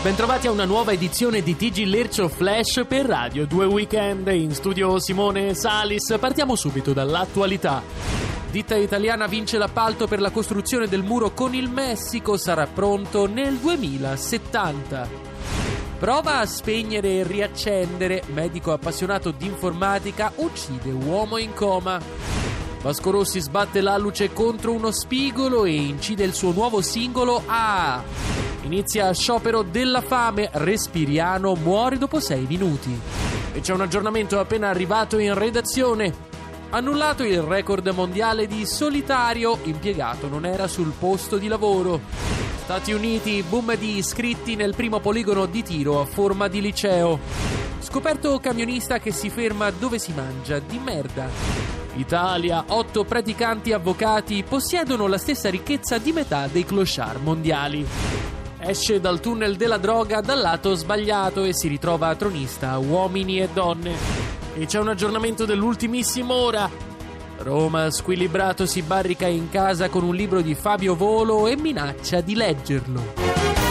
Bentrovati a una nuova edizione di TG Lercio Flash per Radio 2 Weekend. In studio Simone Salis. Partiamo subito dall'attualità. Ditta italiana vince l'appalto per la costruzione del muro con il Messico. Sarà pronto nel 2070. Prova a spegnere e riaccendere. Medico appassionato di informatica uccide uomo in coma. Vasco Rossi sbatte l'alluce contro uno spigolo e incide il suo nuovo singolo A. Inizia sciopero della fame, Respiriano muore dopo 6 minuti. E c'è un aggiornamento appena arrivato in redazione. Annullato il record mondiale di solitario, impiegato non era sul posto di lavoro. Stati Uniti, boom di iscritti nel primo poligono di tiro a forma di liceo. Scoperto camionista che si ferma dove si mangia di merda. Italia, otto praticanti avvocati possiedono la stessa ricchezza di metà dei clochard mondiali. Esce dal tunnel della droga dal lato sbagliato e si ritrova tronista uomini e donne. E c'è un aggiornamento dell'ultimissima ora. Roma squilibrato si barrica in casa con un libro di Fabio Volo e minaccia di leggerlo.